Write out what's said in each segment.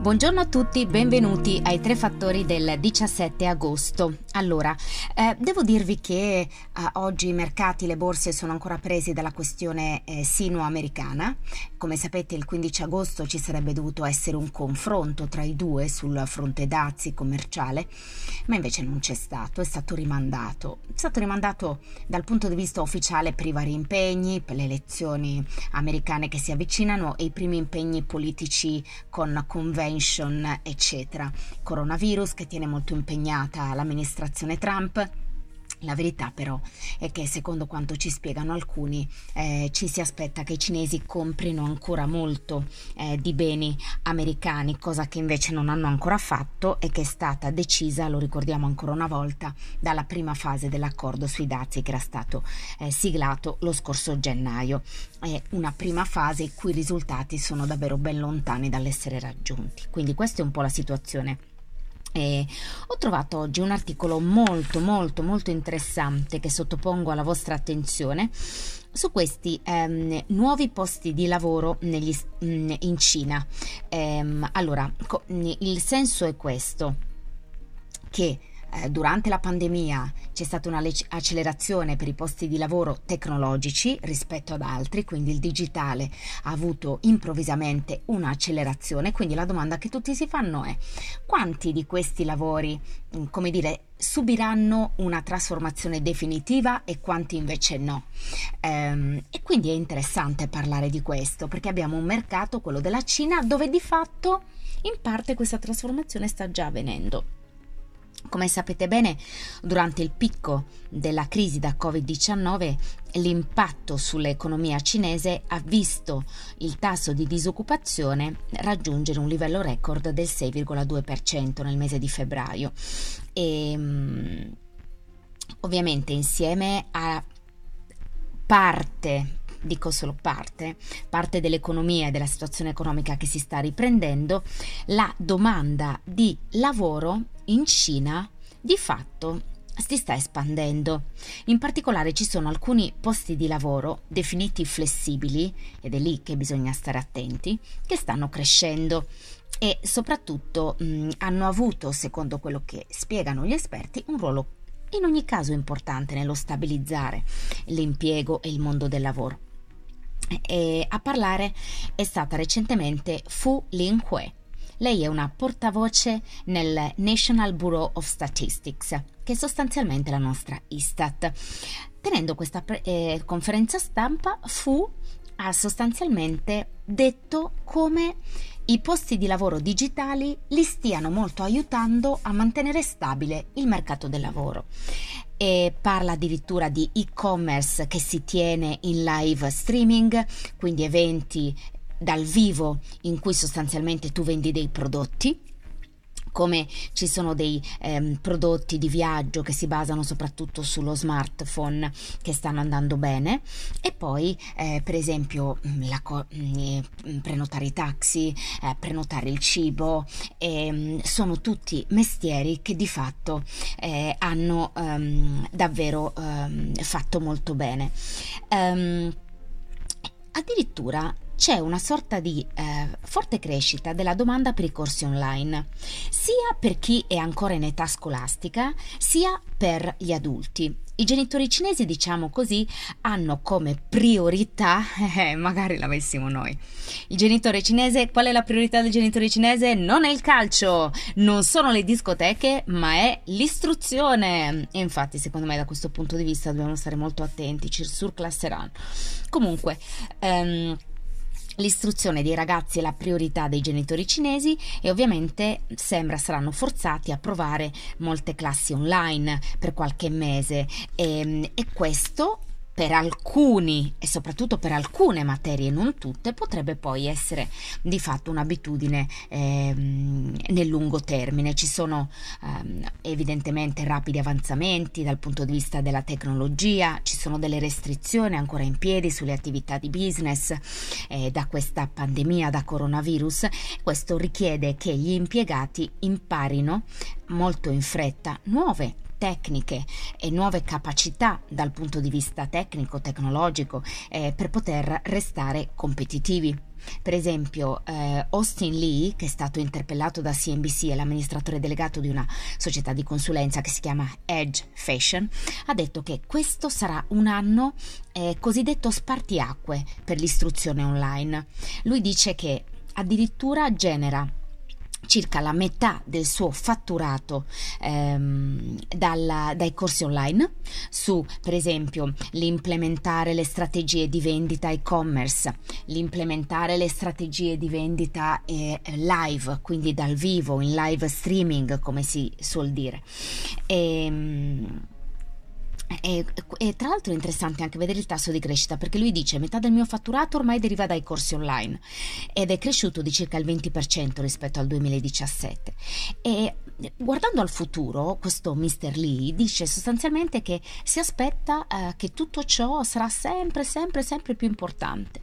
Buongiorno a tutti, benvenuti ai tre fattori del 17 agosto. Allora, eh, devo dirvi che eh, oggi i mercati, le borse sono ancora presi dalla questione eh, sino-americana. Come sapete il 15 agosto ci sarebbe dovuto essere un confronto tra i due sul fronte dazi commerciale, ma invece non c'è stato, è stato rimandato. È stato rimandato dal punto di vista ufficiale per i vari impegni, per le elezioni americane che si avvicinano e i primi impegni politici con convegni convention, eccetera. Coronavirus che tiene molto impegnata l'amministrazione Trump. La verità però è che secondo quanto ci spiegano alcuni eh, ci si aspetta che i cinesi comprino ancora molto eh, di beni americani, cosa che invece non hanno ancora fatto e che è stata decisa, lo ricordiamo ancora una volta, dalla prima fase dell'accordo sui dazi che era stato eh, siglato lo scorso gennaio. È una prima fase i cui risultati sono davvero ben lontani dall'essere raggiunti. Quindi questa è un po' la situazione e ho trovato oggi un articolo molto molto molto interessante che sottopongo alla vostra attenzione su questi ehm, nuovi posti di lavoro negli, mm, in Cina. Ehm, allora, co- il senso è questo, che eh, durante la pandemia c'è stata un'accelerazione per i posti di lavoro tecnologici rispetto ad altri, quindi il digitale ha avuto improvvisamente un'accelerazione, quindi la domanda che tutti si fanno è quanti di questi lavori, mm, come dire, subiranno una trasformazione definitiva e quanti invece no. Ehm, e quindi è interessante parlare di questo perché abbiamo un mercato, quello della Cina, dove di fatto in parte questa trasformazione sta già avvenendo. Come sapete bene, durante il picco della crisi da Covid-19 l'impatto sull'economia cinese ha visto il tasso di disoccupazione raggiungere un livello record del 6,2% nel mese di febbraio. E, mm, ovviamente insieme a parte dico solo parte, parte dell'economia e della situazione economica che si sta riprendendo, la domanda di lavoro in Cina di fatto si sta espandendo. In particolare ci sono alcuni posti di lavoro definiti flessibili, ed è lì che bisogna stare attenti, che stanno crescendo e soprattutto mh, hanno avuto, secondo quello che spiegano gli esperti, un ruolo in ogni caso importante nello stabilizzare l'impiego e il mondo del lavoro. E a parlare è stata recentemente Fu Linhui. Lei è una portavoce nel National Bureau of Statistics, che è sostanzialmente la nostra Istat. Tenendo questa eh, conferenza stampa, Fu ha sostanzialmente detto come i posti di lavoro digitali li stiano molto aiutando a mantenere stabile il mercato del lavoro. E parla addirittura di e-commerce che si tiene in live streaming, quindi eventi dal vivo in cui sostanzialmente tu vendi dei prodotti come ci sono dei ehm, prodotti di viaggio che si basano soprattutto sullo smartphone che stanno andando bene e poi eh, per esempio mm, co- mm, eh, prenotare i taxi, eh, prenotare il cibo eh, sono tutti mestieri che di fatto eh, hanno um, davvero um, fatto molto bene. Um, addirittura c'è una sorta di eh, forte crescita della domanda per i corsi online, sia per chi è ancora in età scolastica, sia per gli adulti. I genitori cinesi, diciamo così, hanno come priorità, eh, magari l'avessimo noi. Il genitore cinese, qual è la priorità del genitore cinese? Non è il calcio, non sono le discoteche, ma è l'istruzione. E infatti, secondo me, da questo punto di vista dobbiamo stare molto attenti, ci surclasseranno. Comunque, ehm, L'istruzione dei ragazzi è la priorità dei genitori cinesi e ovviamente sembra saranno forzati a provare molte classi online per qualche mese. E, ehm, e questo per alcuni e soprattutto per alcune materie, non tutte, potrebbe poi essere di fatto un'abitudine ehm, nel lungo termine. Ci sono ehm, evidentemente rapidi avanzamenti dal punto di vista della tecnologia, ci sono delle restrizioni ancora in piedi sulle attività di business eh, da questa pandemia, da coronavirus. Questo richiede che gli impiegati imparino molto in fretta nuove tecniche e nuove capacità dal punto di vista tecnico, tecnologico, eh, per poter restare competitivi. Per esempio, eh, Austin Lee, che è stato interpellato da CNBC, è l'amministratore delegato di una società di consulenza che si chiama Edge Fashion, ha detto che questo sarà un anno eh, cosiddetto spartiacque per l'istruzione online. Lui dice che addirittura genera circa la metà del suo fatturato ehm, dalla, dai corsi online su per esempio l'implementare le strategie di vendita e-commerce, l'implementare le strategie di vendita eh, live, quindi dal vivo, in live streaming come si suol dire. E, ehm, e, e, tra l'altro è interessante anche vedere il tasso di crescita perché lui dice metà del mio fatturato ormai deriva dai corsi online ed è cresciuto di circa il 20% rispetto al 2017 e guardando al futuro questo Mr. Lee dice sostanzialmente che si aspetta eh, che tutto ciò sarà sempre sempre sempre più importante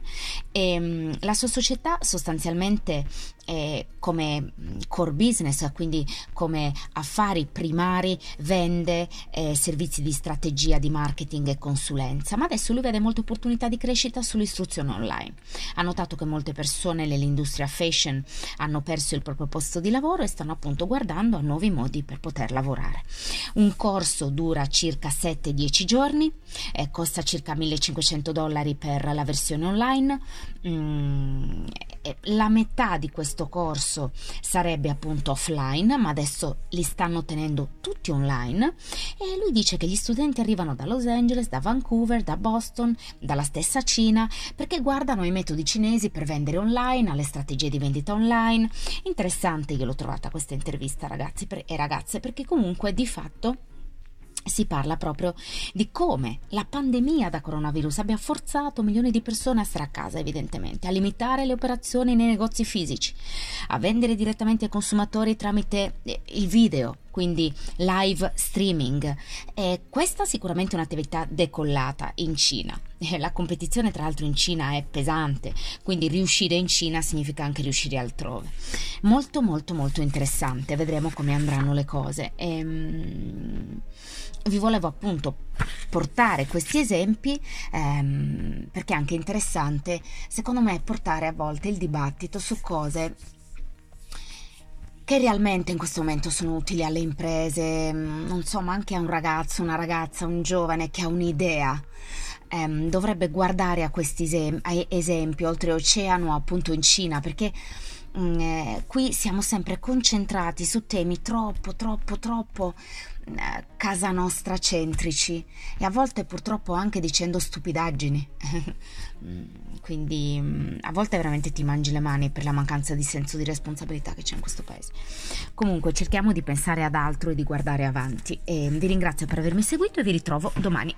e mh, la sua società sostanzialmente eh, come core business, quindi come affari primari, vende eh, servizi di strategia di marketing e consulenza, ma adesso lui vede molte opportunità di crescita sull'istruzione online. Ha notato che molte persone nell'industria fashion hanno perso il proprio posto di lavoro e stanno appunto guardando a nuovi modi per poter lavorare. Un corso dura circa 7-10 giorni, eh, costa circa 1500 dollari per la versione online. Mm, la metà di questo corso sarebbe appunto offline, ma adesso li stanno tenendo tutti online e lui dice che gli studenti arrivano da Los Angeles, da Vancouver, da Boston, dalla stessa Cina, perché guardano i metodi cinesi per vendere online, alle strategie di vendita online. Interessante, io l'ho trovata questa intervista ragazzi e ragazze, perché comunque di fatto si parla proprio di come la pandemia da coronavirus abbia forzato milioni di persone a stare a casa, evidentemente, a limitare le operazioni nei negozi fisici, a vendere direttamente ai consumatori tramite eh, il video, quindi live streaming. E questa sicuramente è un'attività decollata in Cina. La competizione tra l'altro in Cina è pesante, quindi riuscire in Cina significa anche riuscire altrove. Molto molto molto interessante, vedremo come andranno le cose. Ehm vi volevo appunto portare questi esempi ehm, perché è anche interessante, secondo me, portare a volte il dibattito su cose che realmente in questo momento sono utili alle imprese, mm, non so, ma anche a un ragazzo, una ragazza, un giovane che ha un'idea. Ehm, dovrebbe guardare a questi esem- esempi oltreoceano, appunto in Cina, perché eh, qui siamo sempre concentrati su temi troppo, troppo, troppo eh, casa nostra centrici e a volte purtroppo anche dicendo stupidaggini. Mm, quindi mm, a volte veramente ti mangi le mani per la mancanza di senso di responsabilità che c'è in questo paese. Comunque cerchiamo di pensare ad altro e di guardare avanti e vi ringrazio per avermi seguito e vi ritrovo domani.